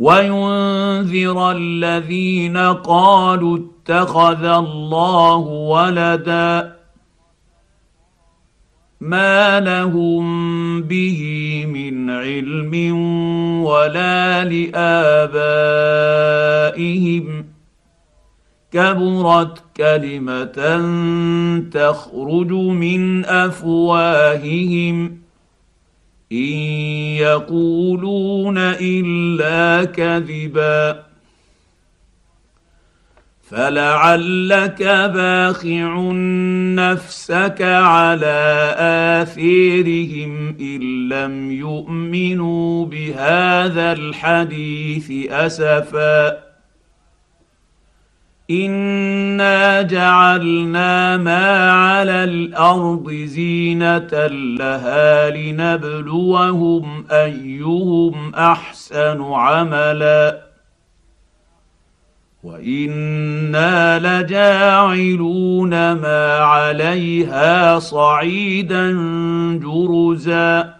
وينذر الذين قالوا اتخذ الله ولدا ما لهم به من علم ولا لآبائهم. كبرت كلمة تخرج من أفواههم. إن يقولون إلا كذبا. فلعلك باخع نفسك على اثيرهم ان لم يؤمنوا بهذا الحديث اسفا. انا جعلنا ما على الأرض زينه لها لنبلوهم ايهم احسن عملا وأنا لجاعلون ما عليها صعيدا جرزا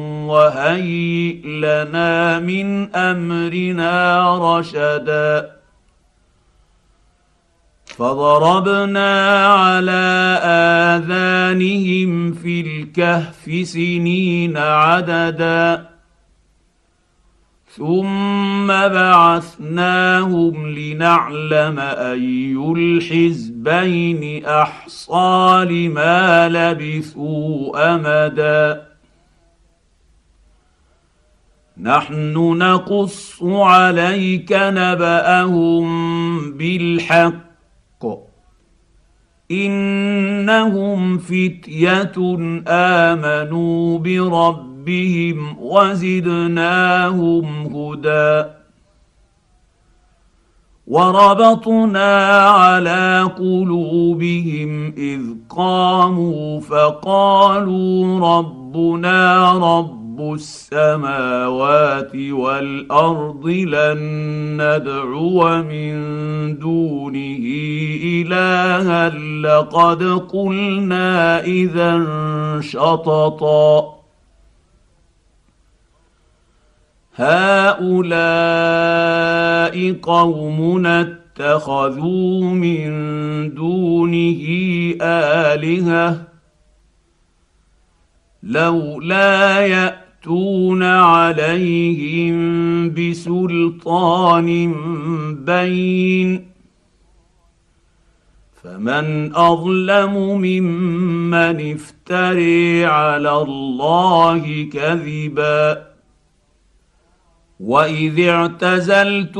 وهيئ لنا من أمرنا رشدا. فضربنا على آذانهم في الكهف سنين عددا. ثم بعثناهم لنعلم أي الحزبين أحصى لما لبثوا أمدا. نحن نقص عليك نبأهم بالحق. إنهم فتية آمنوا بربهم وزدناهم هدى. وربطنا على قلوبهم إذ قاموا فقالوا ربنا رب السماوات والأرض لن ندعو من دونه إلها لقد قلنا إذا شططا. هؤلاء قومنا اتخذوا من دونه آلهة لولا ياتون عليهم بسلطان بين فمن اظلم ممن افتري على الله كذبا واذ اعتزلتموهم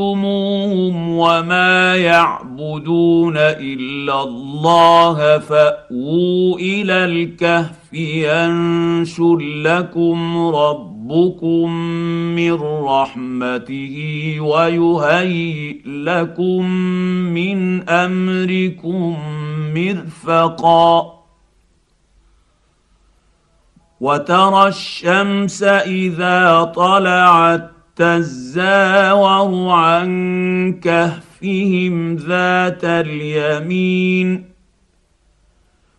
وما يعبدون الا الله فاووا إلى الكهف ينشر لكم ربكم من رحمته ويهيئ لكم من امركم مرفقا وترى الشمس اذا طلعت تزاور عن كهفهم ذات اليمين.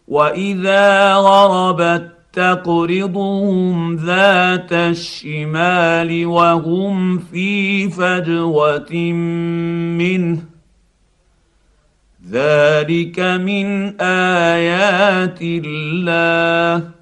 وإذا غربت تقرضهم ذات الشمال وهم في فجوة منه. ذلك من آيات الله.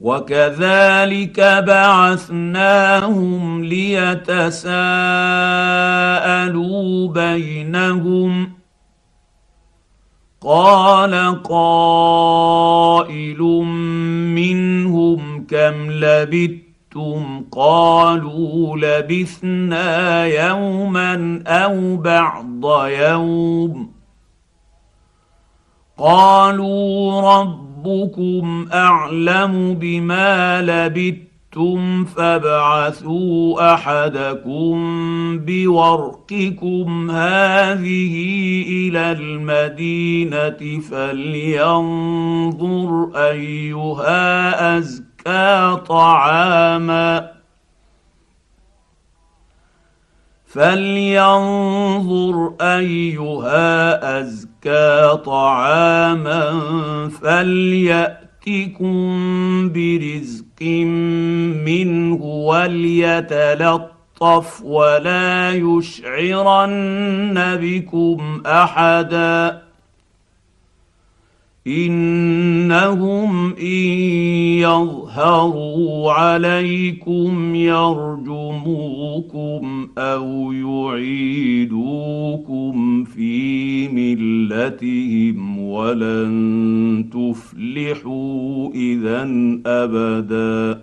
وكذلك بعثناهم ليتساءلوا بينهم. قال قائل منهم كم لبثتم؟ قالوا لبثنا يوما أو بعض يوم. قالوا رب ربكم أعلم بما لبثتم فابعثوا أحدكم بورقكم هذه إلى المدينة فلينظر أيها أزكى طعاما فلينظر أيها أزكى طعاما فليأتكم برزق منه وليتلطف ولا يشعرن بكم أحدا. إنهم إن يظهروا عليكم يرجموكم أو يعيدوكم في ملتهم ولن تفلحوا اذا ابدا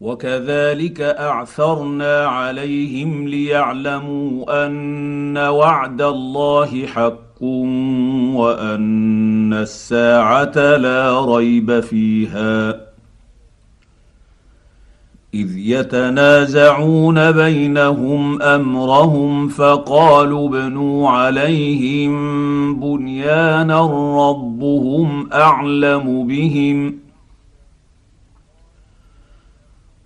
وكذلك اعثرنا عليهم ليعلموا ان وعد الله حق وان الساعة لا ريب فيها إذ يتنازعون بينهم أمرهم فقالوا ابنوا عليهم بنيانا ربهم أعلم بهم.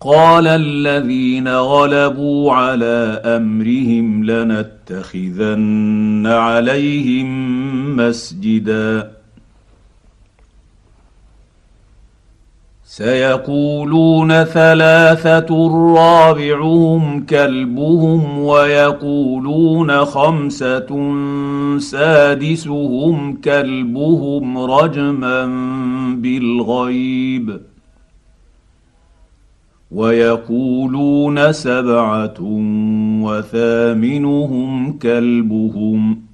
قال الذين غلبوا على أمرهم لنتخذن عليهم مسجدا. سيقولون ثلاثة رابعهم كلبهم ويقولون خمسة سادسهم كلبهم رجما بالغيب ويقولون سبعة وثامنهم كلبهم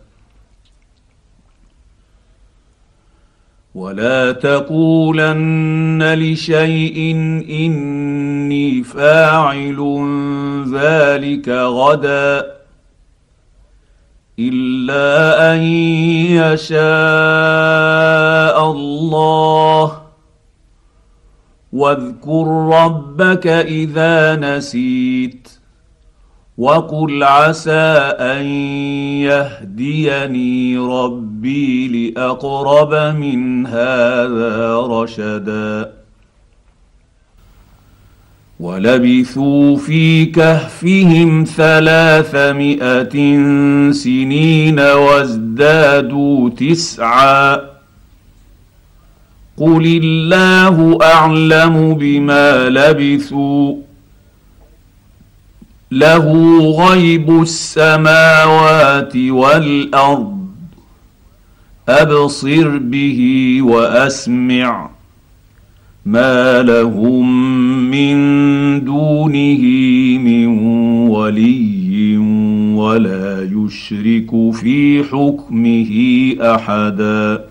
ولا تقولن لشيء اني فاعل ذلك غدا الا ان يشاء الله واذكر ربك اذا نسيت وقل عسى ان يهديني ربي لاقرب من هذا رشدا ولبثوا في كهفهم ثلاثمائه سنين وازدادوا تسعا قل الله اعلم بما لبثوا له غيب السماوات والأرض. أبصر به وأسمع ما لهم من دونه من ولي ولا يشرك في حكمه أحدا.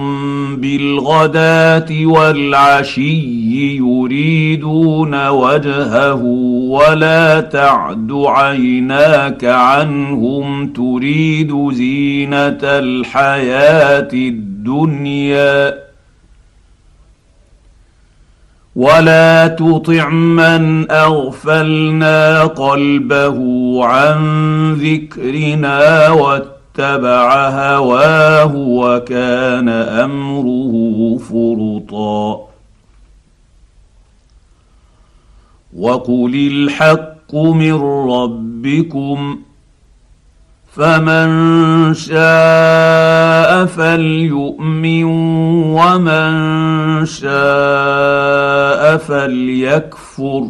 بالغداة والعشي يريدون وجهه ولا تعد عيناك عنهم تريد زينة الحياة الدنيا ولا تطع من أغفلنا قلبه عن ذكرنا واتبع هواه وكان أمره فرطا. وقل الحق من ربكم فمن شاء فليؤمن ومن شاء فليكفر.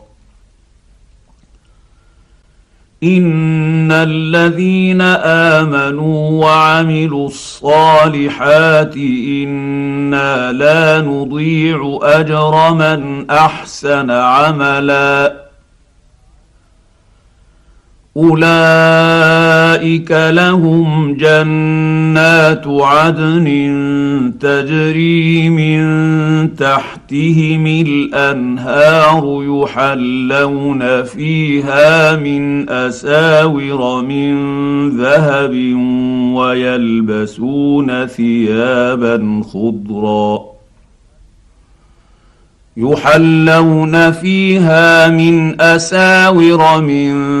ان الذين امنوا وعملوا الصالحات أنا لا نضيع اجر من احسن عملا أولئك لهم جنات عدن تجري من تحتهم الأنهار يحلون فيها من أساور من ذهب ويلبسون ثيابا خضرا يحلون فيها من أساور من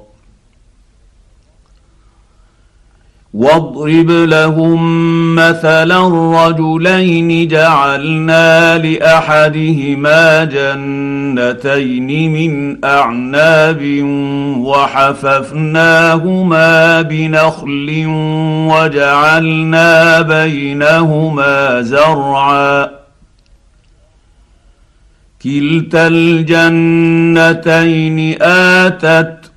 واضرب لهم مثلا رجلين جعلنا لأحدهما جنتين من أعناب وحففناهما بنخل وجعلنا بينهما زرعا. كلتا الجنتين آتت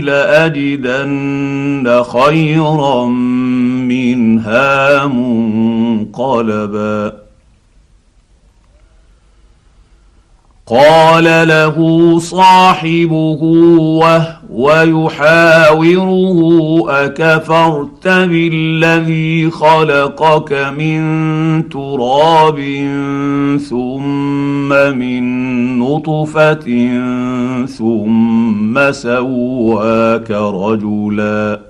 لاجدن خيرا منها منقلبا قال له صاحبه وهو يحاوره أكفرت بالذي خلقك من تراب ثم من نطفة ثم سواك رجلا.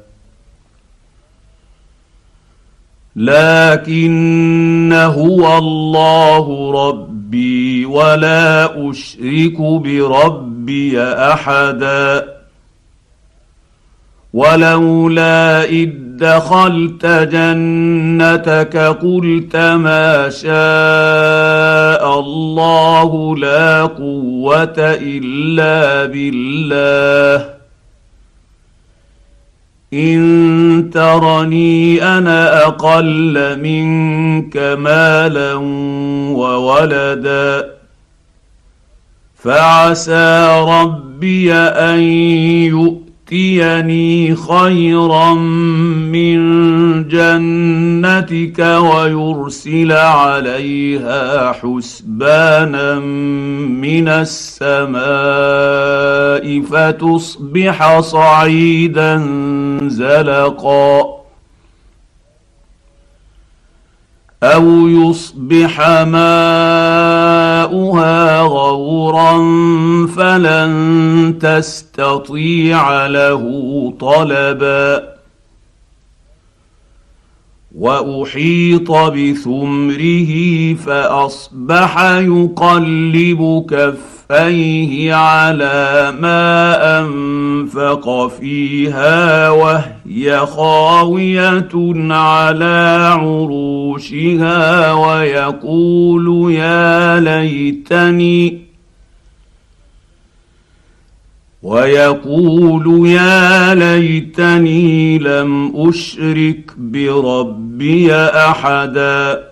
لكن هو الله رب ربي ولا أشرك بربي أحدا ولولا إذ دخلت جنتك قلت ما شاء الله لا قوة إلا بالله إن ترني أنا أقل منك مالا وولدا فعسى ربي أن يؤتيني خيرا من جنتك ويرسل عليها حسبانا من السماء فتصبح صعيدا زلقا أو يصبح ماؤها غورا فلن تستطيع له طلبا. وأحيط بثمره فأصبح يقلب كفيه على ما أنفق. فيها وهي خاوية على عروشها ويقول يا ليتني ويقول يا ليتني لم أشرك بربي أحدا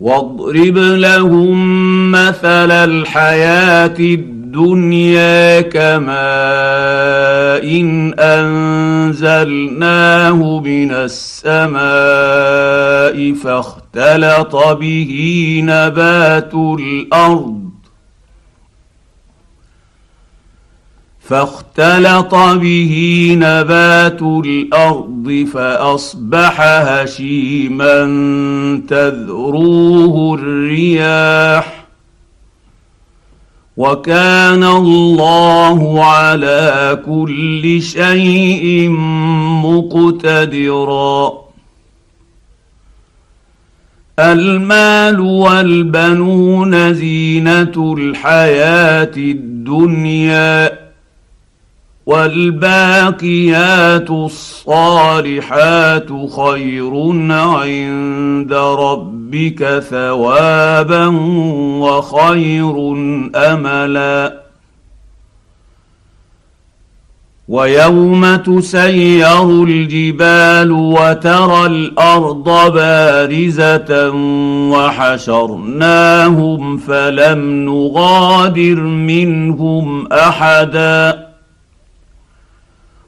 واضرب لهم مثل الحياة الدنيا كماء إن أنزلناه من السماء فاختلط به نبات الأرض. فاختلط به نبات الأرض فأصبح هشيما تذروه الرياح. وكان الله على كل شيء مقتدرا. المال والبنون زينة الحياة الدنيا. والباقيات الصالحات خير عند ربك ثوابا وخير أملا. ويوم تسير الجبال وترى الأرض بارزة وحشرناهم فلم نغادر منهم أحدا.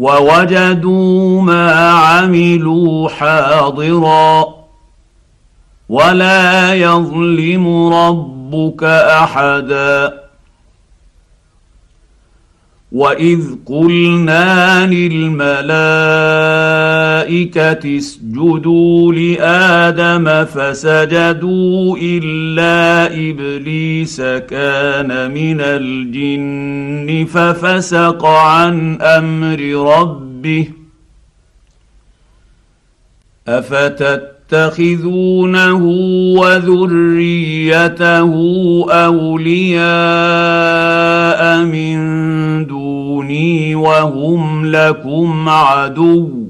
ووجدوا ما عملوا حاضرا ولا يظلم ربك أحدا. وإذ قلنا للملائكة اسجدوا لآدم فسجدوا إلا إبليس كان من الجن ففسق عن أمر ربه. أفتتخذونه وذريته أولياء من دوني وهم لكم عدو.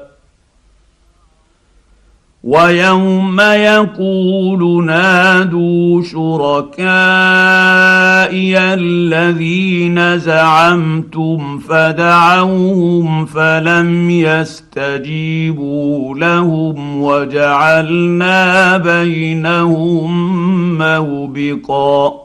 ويوم يقول نادوا شركائي الذين زعمتم فدعوهم فلم يستجيبوا لهم وجعلنا بينهم موبقا.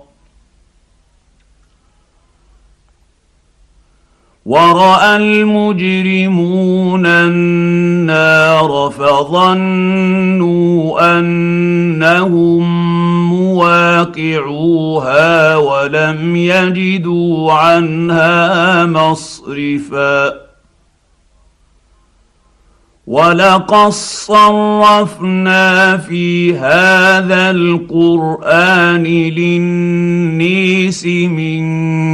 وراى المجرمون النار فظنوا انهم مواقعوها ولم يجدوا عنها مصرفا ولقد صرفنا في هذا القران للنيس من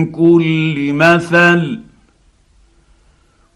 كل مثل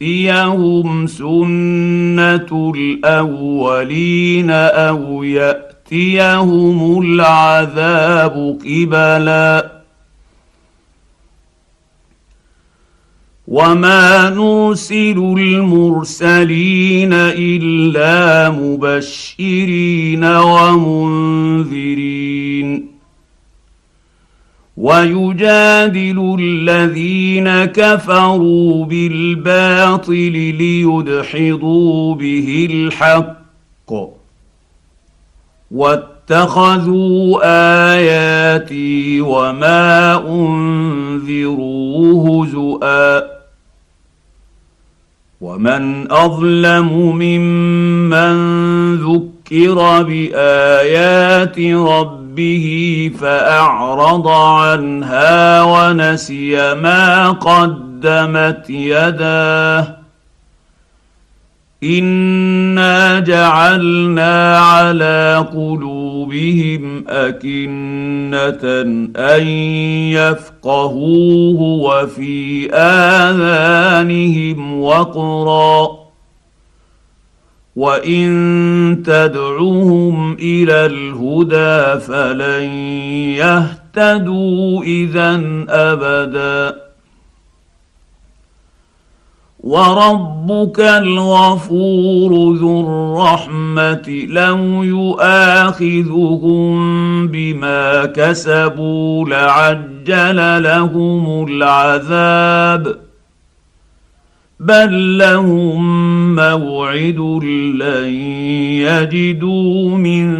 تاتيهم سنة الأولين أو يأتيهم العذاب قبلا. وما نرسل المرسلين إلا مبشرين ومنذرين. ويجادل الذين كفروا بالباطل ليدحضوا به الحق واتخذوا آياتي وما أنذروا هزؤا ومن أظلم ممن ذكر بآيات ربه ربه فأعرض عنها ونسي ما قدمت يداه. انا جعلنا على قلوبهم اكنه ان يفقهوه وفي اذانهم وقرا وان تدعوهم إلى الهدى فلن يهتدوا اذا ابدا وربك الغفور ذو الرحمه لو يؤاخذهم بما كسبوا لعجل لهم العذاب بل لهم موعد لن يجدوا من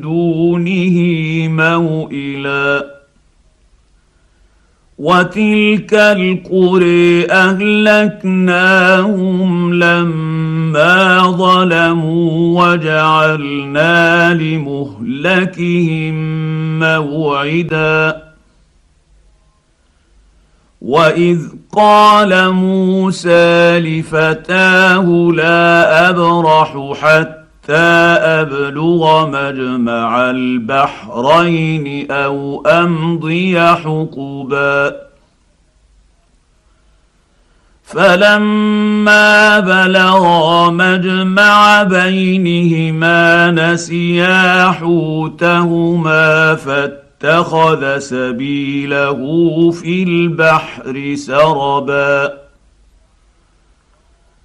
دونه موئلا وتلك القرى اهلكناهم لما ظلموا وجعلنا لمهلكهم موعدا واذ قال موسى لفتاه لا ابرح حتى ابلغ مجمع البحرين أو امضي حقبا فلما بلغا مجمع بينهما نسيا حوتهما فاتخذ سبيله في البحر سربا.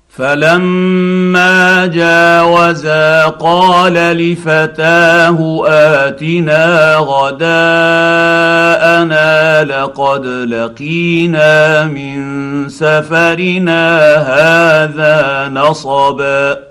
فلما جاوزا قال لفتاه آتنا غداءنا لقد لقينا من سفرنا هذا نصبا.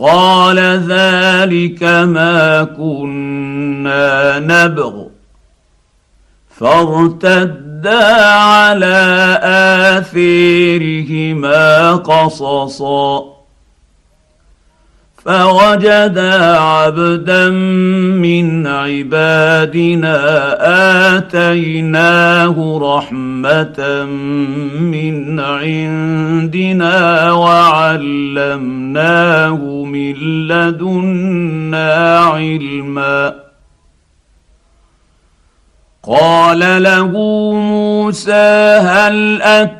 قال ذلك ما كنا نبغ. فارتدا على آثيرهما قصصا. فوجدا عبدا من عبادنا آتيناه رحمة من عندنا وعلمناه من لدنا علما. قال له موسى هل أت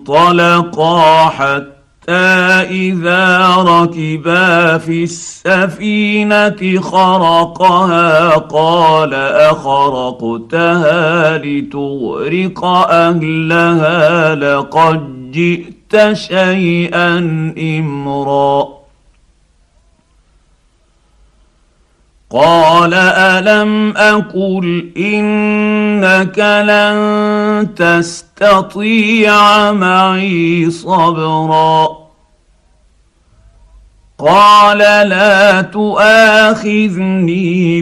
فانطلقا حتى إذا ركبا في السفينة خرقها قال أخرقتها لتغرق أهلها لقد جئت شيئا إمرا قال ألم أقل إنك لن تستطيع معي صبرا قال لا تؤاخذني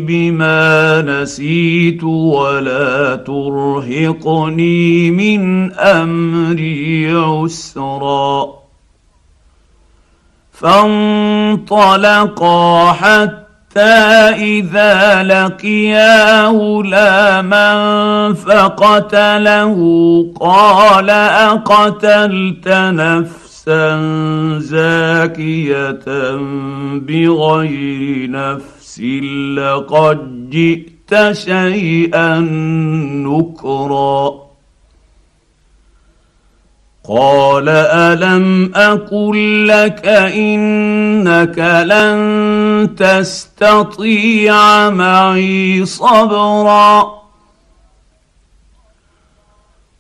بما نسيت ولا ترهقني من أمري عسرا فانطلقا حتى اذا لقيا غلاما فقتله قال اقتلت نفسا زاكيه بغير نفس لقد جئت شيئا نكرا قال الم أقل لك انك لن تستطيع معي صبرا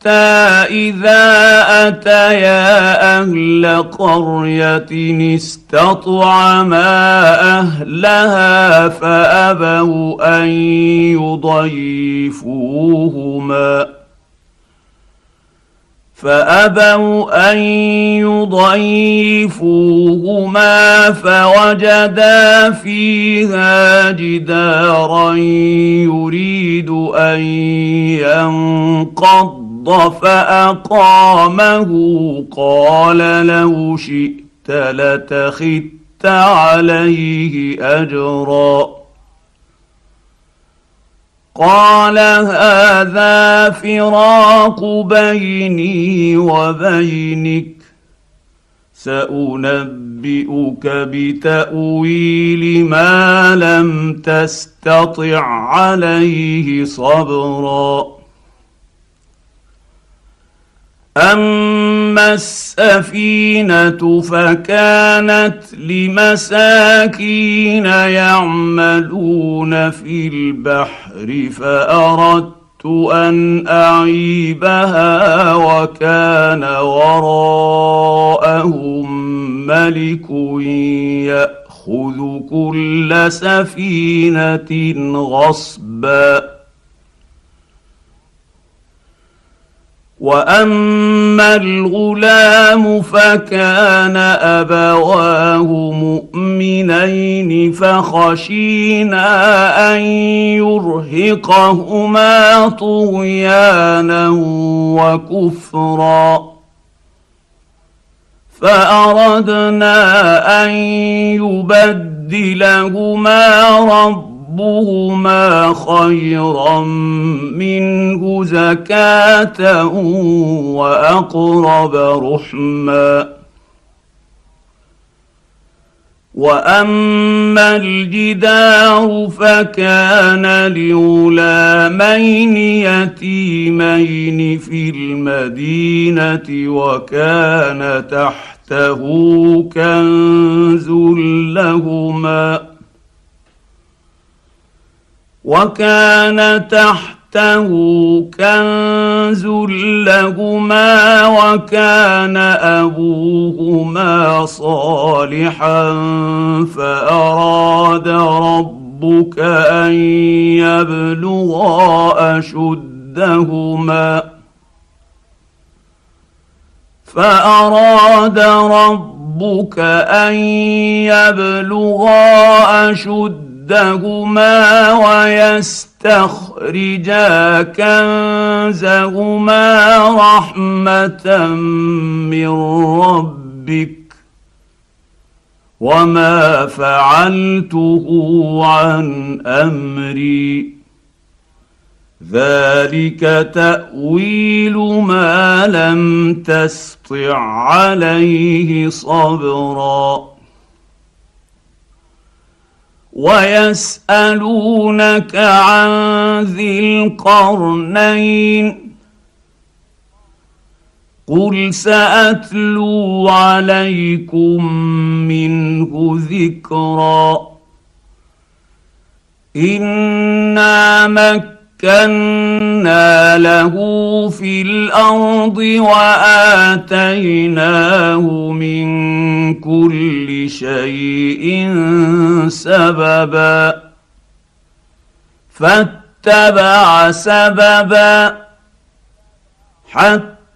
حتى اذا اتيا أهل قريه استطعما اهلها فابوا ان يضيفوهما فابوا ان يضيفوهما فوجدا فيها جدارا يريد ان ينقض فأقامه قال لو شئت لتخذت عليه أجرا. قال هذا فراق بيني وبينك سأنبئك بتأويل ما لم تستطع عليه صبرا. اما السفينه فكانت لمساكين يعملون في البحر فاردت ان اعيبها وكان وراءهم ملك ياخذ كل سفينه غصبا واما الغلام فكان ابواه مؤمنين فخشينا ان يرهقهما طغيانا وكفرا فاردنا ان يبدلهما رب ربهما خيرا منه زكاه واقرب رحما واما الجدار فكان لغلامين يتيمين في المدينة وكان تحته كنز لهما وكان تحته كنز لهما وكان أبوهما صالحا فأراد ربك أن يبلغا أشدهما فأراد ربك أن يبلغا اشدهما كنزهما ويستخرجا كنزهما رحمة من ربك وما فعلته عن أمري. ذلك تأويل ما لم تسطع عليه صبرا. ويسألونك عن ذي القرنين قل سأتلو عليكم منه ذكرا إنا مك مكنا له في الأرض وآتيناه من كل شيء سببا فاتبع سببا حتى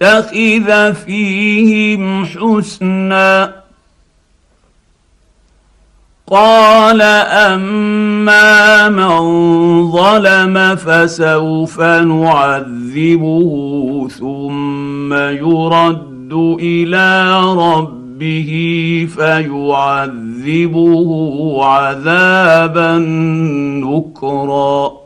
يتخذ فيهم حسنا. قال أما من ظلم فسوف نعذبه ثم يرد إلى ربه فيعذبه عذابا نكرا.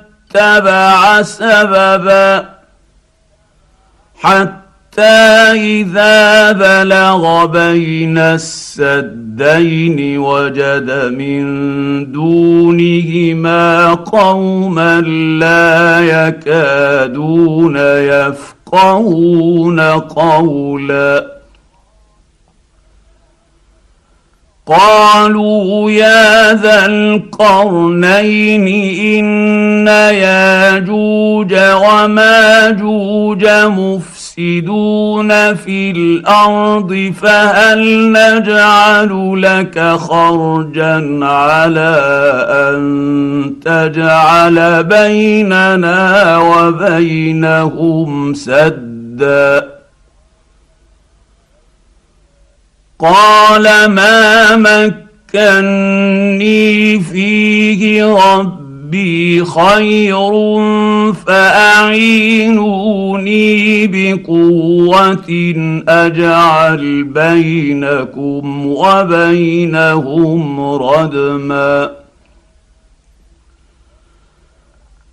اتبع سببا حتى إذا بلغ بين السدين وجد من دونهما قوما لا يكادون يفقهون قولا قالوا يا ذا القرنين إن ياجوج وماجوج مفسدون في الأرض فهل نجعل لك خرجا على أن تجعل بيننا وبينهم سدا قال ما مكني فيه ربي خير فأعينوني بقوة أجعل بينكم وبينهم ردما.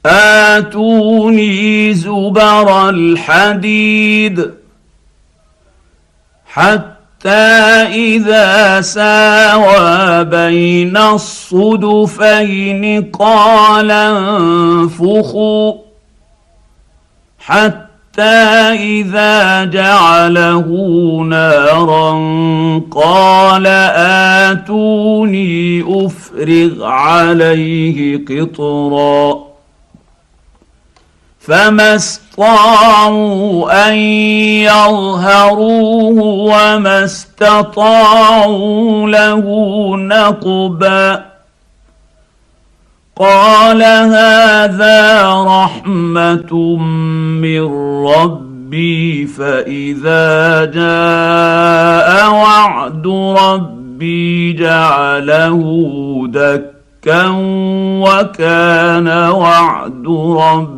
آتوني زبر الحديد حتى اذا ساوى بين الصدفين قال انفخوا حتى اذا جعله نارا قال اتوني افرغ عليه قطرا فما استطاعوا أن يظهروه وما استطاعوا له نقبا. قال هذا رحمة من ربي فإذا جاء وعد ربي جعله دكا وكان وعد ربي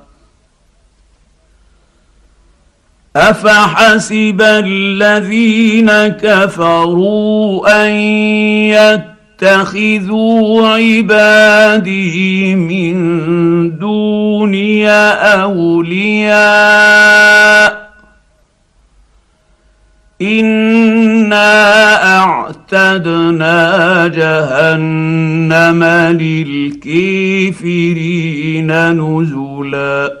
افحسب الذين كفروا ان يتخذوا عبادي من دوني اولياء انا اعتدنا جهنم للكافرين نزلا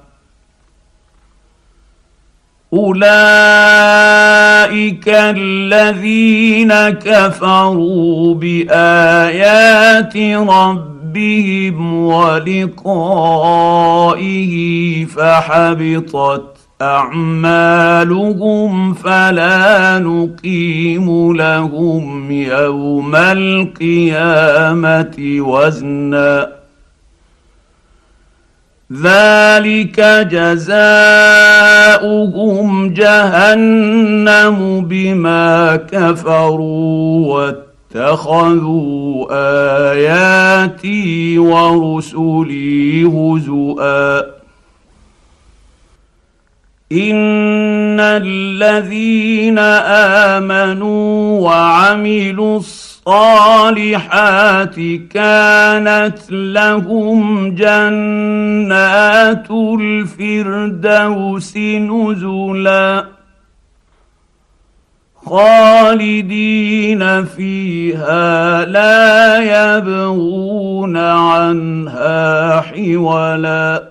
أولئك الذين كفروا بآيات ربهم ولقائه فحبطت أعمالهم فلا نقيم لهم يوم القيامة وزنا. ذلك جزاؤهم جهنم بما كفروا اتخذوا آياتي ورسلي هزؤا. إن الذين آمنوا وعملوا الصالحات كانت لهم جنات الفردوس نزلا خالدين فيها لا يبغون عنها حولا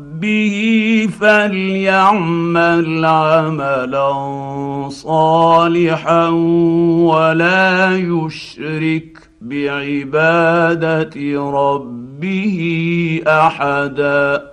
ربه فليعمل عملا صالحا ولا يشرك بعبادة ربه أحدا.